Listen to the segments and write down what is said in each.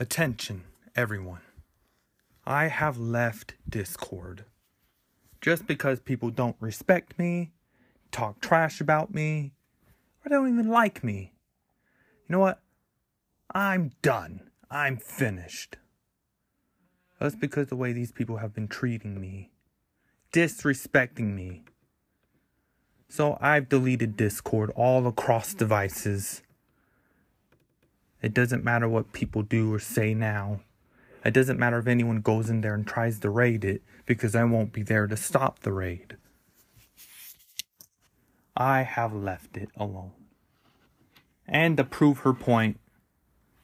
Attention, everyone. I have left Discord. Just because people don't respect me, talk trash about me, or don't even like me. You know what? I'm done. I'm finished. That's because the way these people have been treating me, disrespecting me. So I've deleted Discord all across devices. It doesn't matter what people do or say now. It doesn't matter if anyone goes in there and tries to raid it because I won't be there to stop the raid. I have left it alone. And to prove her point,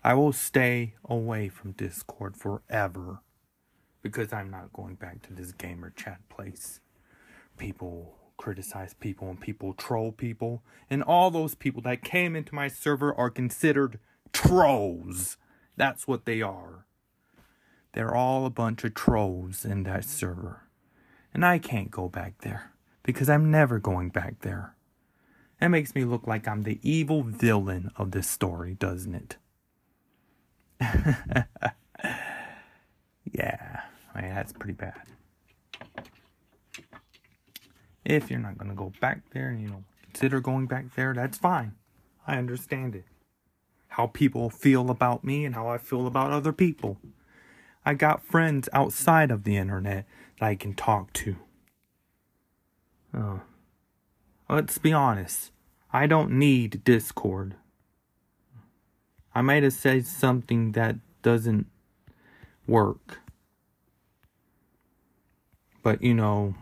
I will stay away from Discord forever because I'm not going back to this gamer chat place. People criticize people and people troll people, and all those people that came into my server are considered trolls. That's what they are. They're all a bunch of trolls in that server. And I can't go back there because I'm never going back there. That makes me look like I'm the evil villain of this story, doesn't it? yeah, I mean, that's pretty bad. If you're not going to go back there and you don't consider going back there, that's fine. I understand it. How people feel about me and how I feel about other people. I got friends outside of the internet that I can talk to. Uh, let's be honest. I don't need Discord. I might have said something that doesn't work. But you know,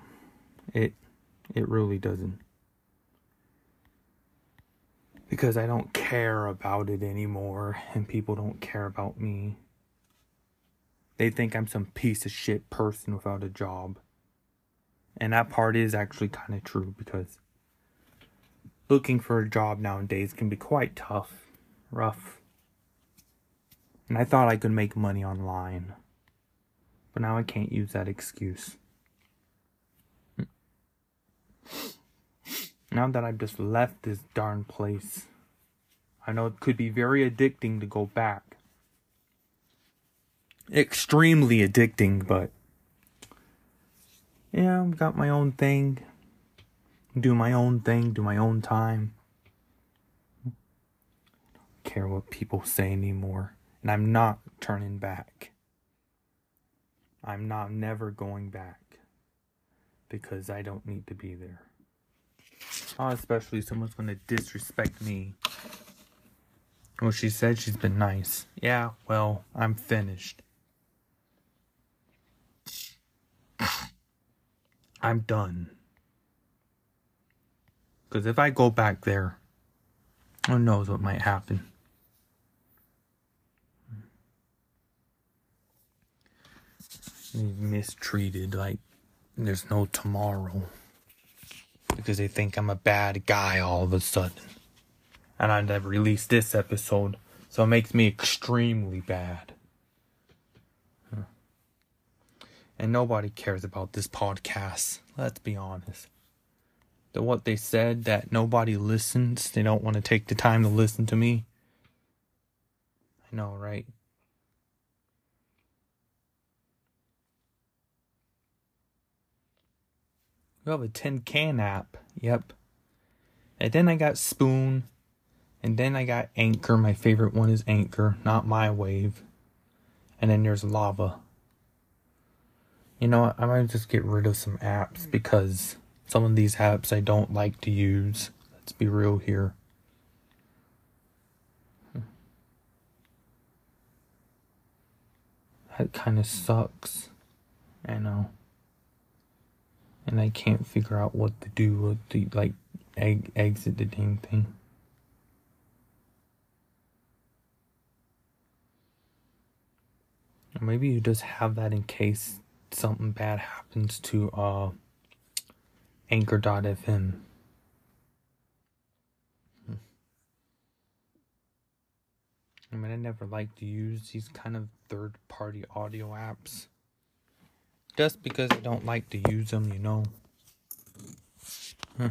it it really doesn't. Because I don't care about it anymore and people don't care about me. They think I'm some piece of shit person without a job. And that part is actually kind of true because looking for a job nowadays can be quite tough, rough. And I thought I could make money online. But now I can't use that excuse. Now that I've just left this darn place, I know it could be very addicting to go back. Extremely addicting, but yeah, I've got my own thing. Do my own thing, do my own time. Don't care what people say anymore. And I'm not turning back. I'm not never going back. Because I don't need to be there. Oh, especially someone's gonna disrespect me. Well, she said she's been nice. Yeah, well, I'm finished. I'm done. Because if I go back there, who knows what might happen. Mistreated like there's no tomorrow because they think I'm a bad guy all of a sudden. And I've released this episode, so it makes me extremely bad. And nobody cares about this podcast, let's be honest. The what they said that nobody listens, they don't want to take the time to listen to me. I know, right? We have a tin can app. Yep. And then I got Spoon. And then I got Anchor. My favorite one is Anchor, not My Wave. And then there's Lava. You know what? I might just get rid of some apps mm. because some of these apps I don't like to use. Let's be real here. Hmm. That kind of sucks. I know and I can't figure out what to do with the like egg exit the dang thing. Maybe you just have that in case something bad happens to uh anchor.fm. Hmm. I mean, I never like to use these kind of third party audio apps just because I don't like to use them, you know. Huh.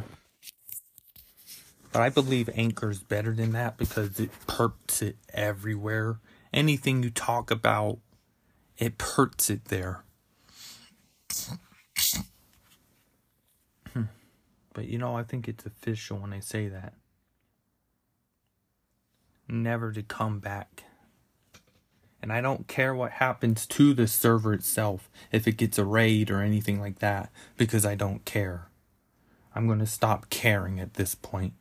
But I believe Anchor's better than that because it perps it everywhere anything you talk about, it perps it there. Hmm. but you know, I think it's official when I say that. Never to come back. And I don't care what happens to the server itself, if it gets a raid or anything like that, because I don't care. I'm going to stop caring at this point.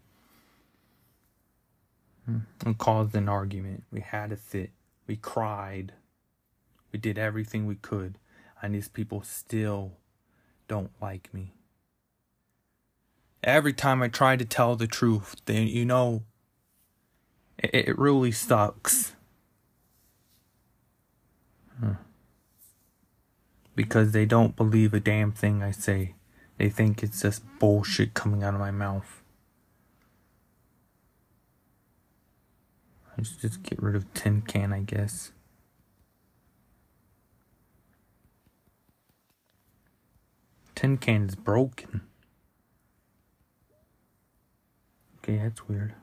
Hmm. We caused an argument. We had a fit. We cried. We did everything we could. And these people still don't like me. Every time I try to tell the truth, they, you know, it, it really sucks. Because they don't believe a damn thing I say. They think it's just bullshit coming out of my mouth. Let's just get rid of tin can, I guess. Tin can is broken. Okay, that's weird.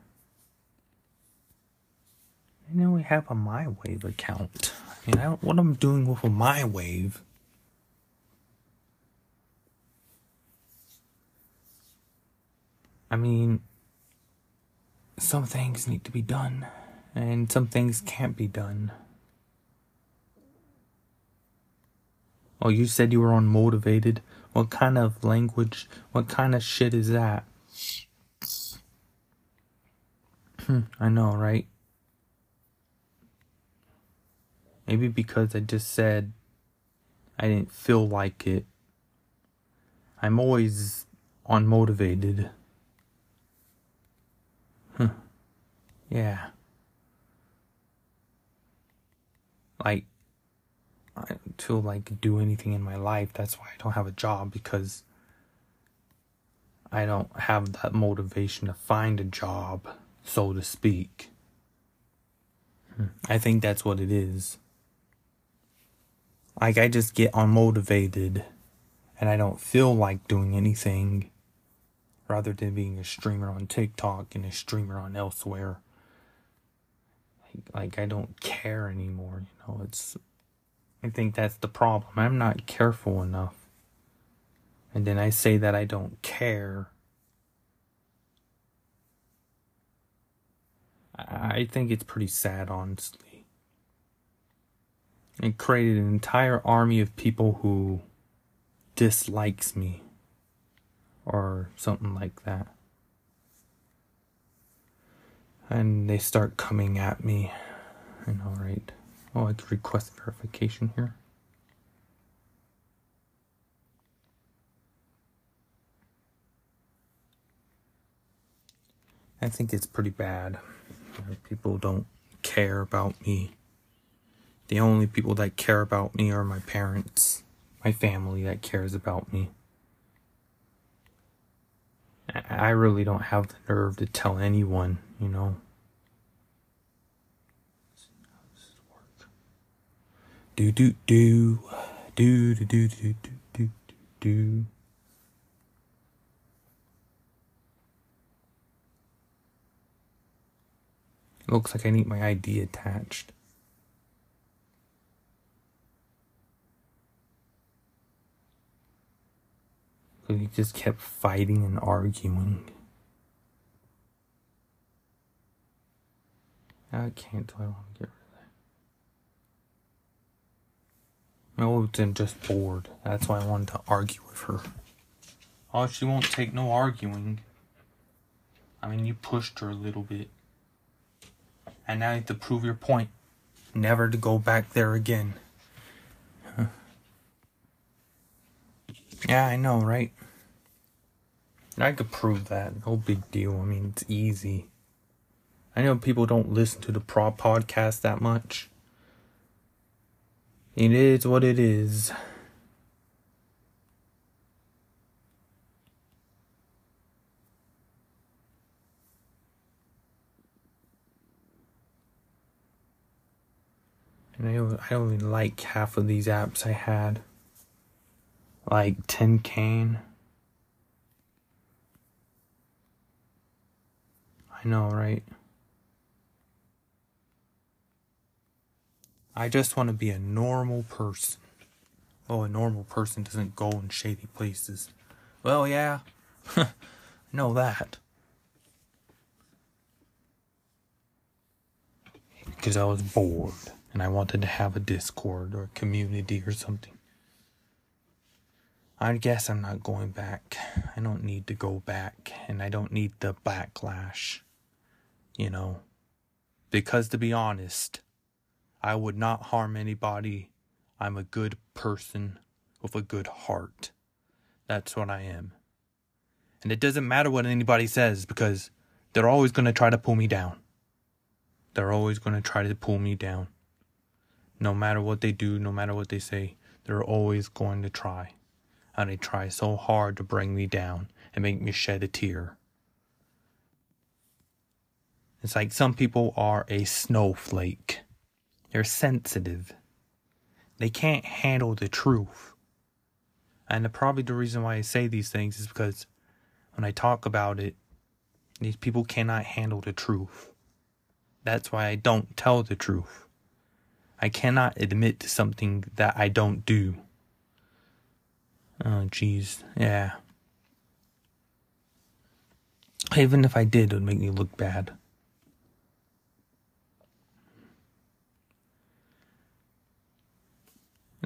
I know we have a MyWave account. Mean, I what I'm doing with my wave. I mean, some things need to be done, and some things can't be done. Oh, you said you were unmotivated. What kind of language, what kind of shit is that? Hmm, I know, right? Maybe because I just said I didn't feel like it. I'm always unmotivated. Huh. Yeah. Like, I don't feel like do anything in my life. That's why I don't have a job because I don't have that motivation to find a job, so to speak. Hmm. I think that's what it is. Like, I just get unmotivated and I don't feel like doing anything rather than being a streamer on TikTok and a streamer on elsewhere. Like, like I don't care anymore, you know, it's I think that's the problem. I'm not careful enough. And then I say that I don't care. I think it's pretty sad, honestly. It created an entire army of people who dislikes me or something like that. And they start coming at me. I know, right? Oh, I could request verification here. I think it's pretty bad. People don't care about me. The only people that care about me are my parents, my family that cares about me. I really don't have the nerve to tell anyone, you know. Do do do do do do do do do. Looks like I need my ID attached. Because he just kept fighting and arguing. I can't do I want to get rid of that. No, I'm just bored. That's why I wanted to argue with her. Oh, she won't take no arguing. I mean, you pushed her a little bit. And now you have to prove your point. Never to go back there again. Yeah, I know, right? I could prove that. No big deal. I mean, it's easy. I know people don't listen to the Pro podcast that much. It is what it is. And I I even like half of these apps I had like tin can. I know, right? I just want to be a normal person. Oh, a normal person doesn't go in shady places. Well, yeah. I know that. Because I was bored and I wanted to have a Discord or a community or something. I guess I'm not going back. I don't need to go back and I don't need the backlash. You know. Because to be honest, I would not harm anybody. I'm a good person with a good heart. That's what I am. And it doesn't matter what anybody says because they're always going to try to pull me down. They're always going to try to pull me down. No matter what they do, no matter what they say, they're always going to try. And they try so hard to bring me down and make me shed a tear. It's like some people are a snowflake. They're sensitive. They can't handle the truth. And the, probably the reason why I say these things is because when I talk about it, these people cannot handle the truth. That's why I don't tell the truth. I cannot admit to something that I don't do. Oh, jeez. Yeah. Even if I did, it would make me look bad.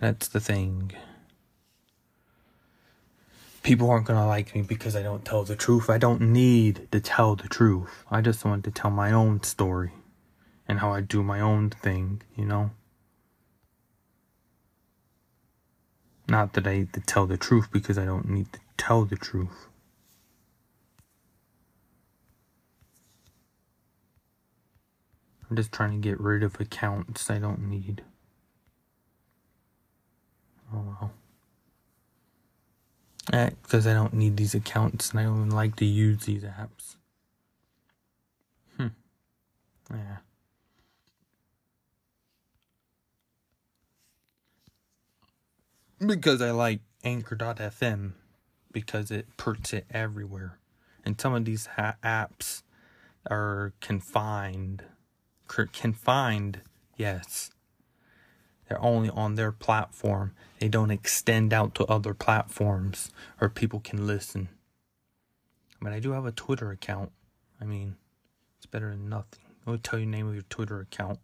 That's the thing people aren't to like me because I don't tell the truth. I don't need to tell the truth. I just want to tell my own story and how I do my own thing, you know? Not that I need to tell the truth because I don't need to tell the truth. I'm just trying to get rid of accounts I don't need. Oh well because I don't need these accounts and I don't even like to use these apps. Hmm. Yeah. Because I like Anchor.fm because it puts it everywhere. And some of these ha- apps are confined. Confined, yes, they're only on their platform. They don't extend out to other platforms or people can listen. But I do have a Twitter account. I mean, it's better than nothing. I will tell you the name of your Twitter account.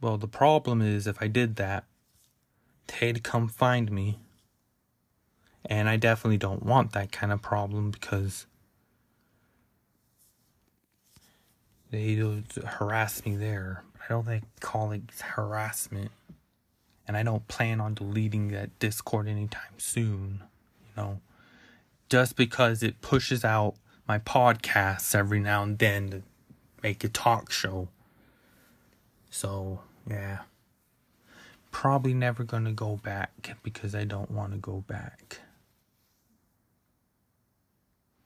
Well, the problem is if I did that, they'd come find me. And I definitely don't want that kind of problem because they harass me there. I don't think call it harassment. And I don't plan on deleting that Discord anytime soon. You know, just because it pushes out my podcasts every now and then to make a talk show. So, yeah. Probably never gonna go back because I don't want to go back.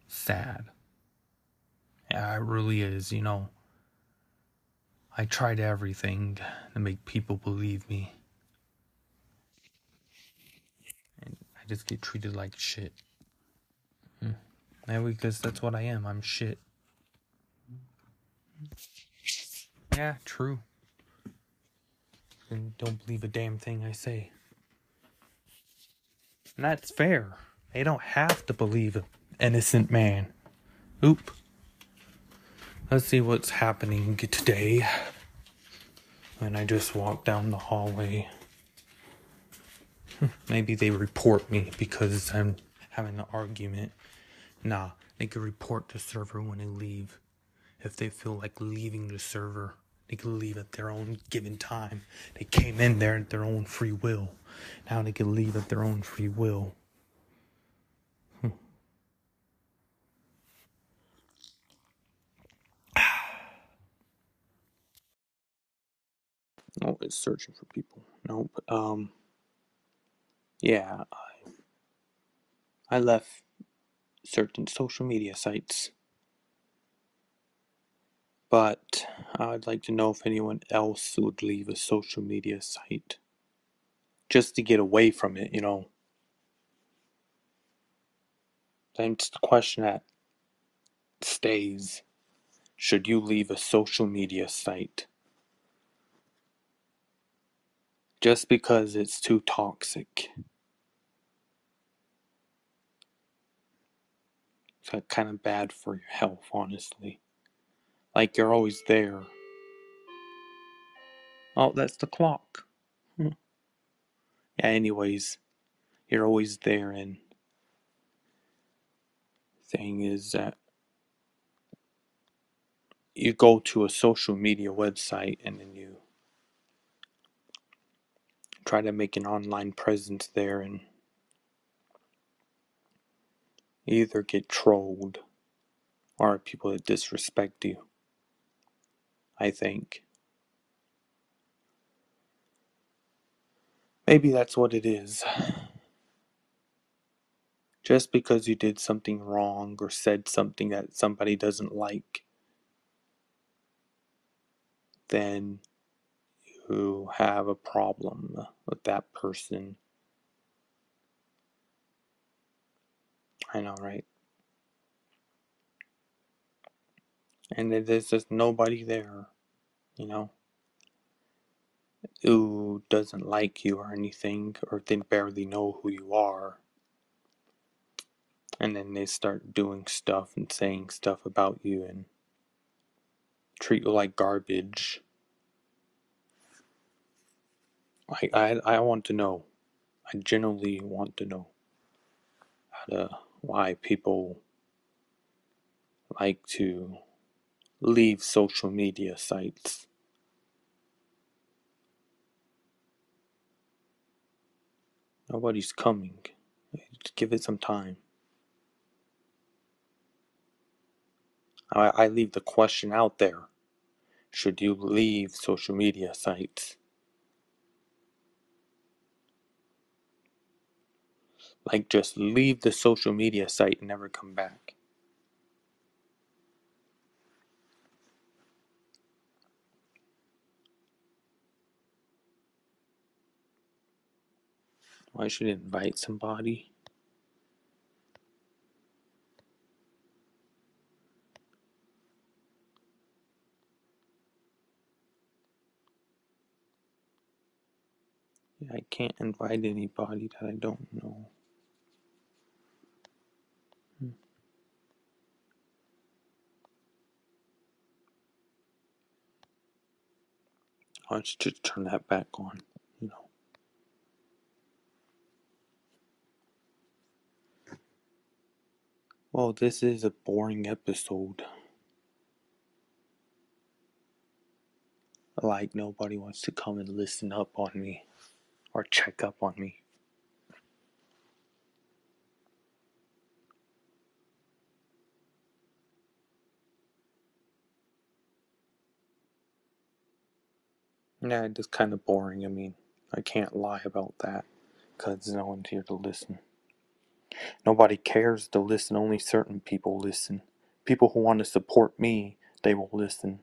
Sad. Yeah, it really is, you know. I tried everything to make people believe me. And I just get treated like shit. Hmm. Because that's what I am. I'm shit. Yeah, true. And don't believe a damn thing I say. And that's fair. They don't have to believe an innocent man. Oop. Let's see what's happening today. And I just walk down the hallway. Hmm, maybe they report me because I'm having an argument. Nah, they could report the server when they leave. If they feel like leaving the server, they could leave at their own given time. They came in there at their own free will. Now they could leave at their own free will. Oh, it's searching for people. Nope. Um. Yeah, I I left certain social media sites, but I'd like to know if anyone else would leave a social media site just to get away from it. You know. That's the question that stays. Should you leave a social media site? Just because it's too toxic. It's kind of bad for your health, honestly. Like you're always there. Oh, that's the clock. Hmm. Yeah, anyways, you're always there, and thing is that you go to a social media website and then you try to make an online presence there and either get trolled or people that disrespect you. I think. Maybe that's what it is. Just because you did something wrong or said something that somebody doesn't like, then you have a problem with that person. I know, right? And there's just nobody there, you know, who doesn't like you or anything, or they barely know who you are. And then they start doing stuff and saying stuff about you and treat you like garbage. I, I, I want to know. I genuinely want to know how to, why people like to leave social media sites. Nobody's coming. Just give it some time. I, I leave the question out there. Should you leave social media sites? Like, just leave the social media site and never come back. I should invite somebody. I can't invite anybody that I don't know. Let's just turn that back on, you know. Well, this is a boring episode. Like, nobody wants to come and listen up on me or check up on me. Yeah, it's kind of boring. I mean, I can't lie about that because no one's here to listen. Nobody cares to listen, only certain people listen. People who want to support me, they will listen.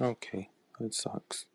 Okay, it sucks.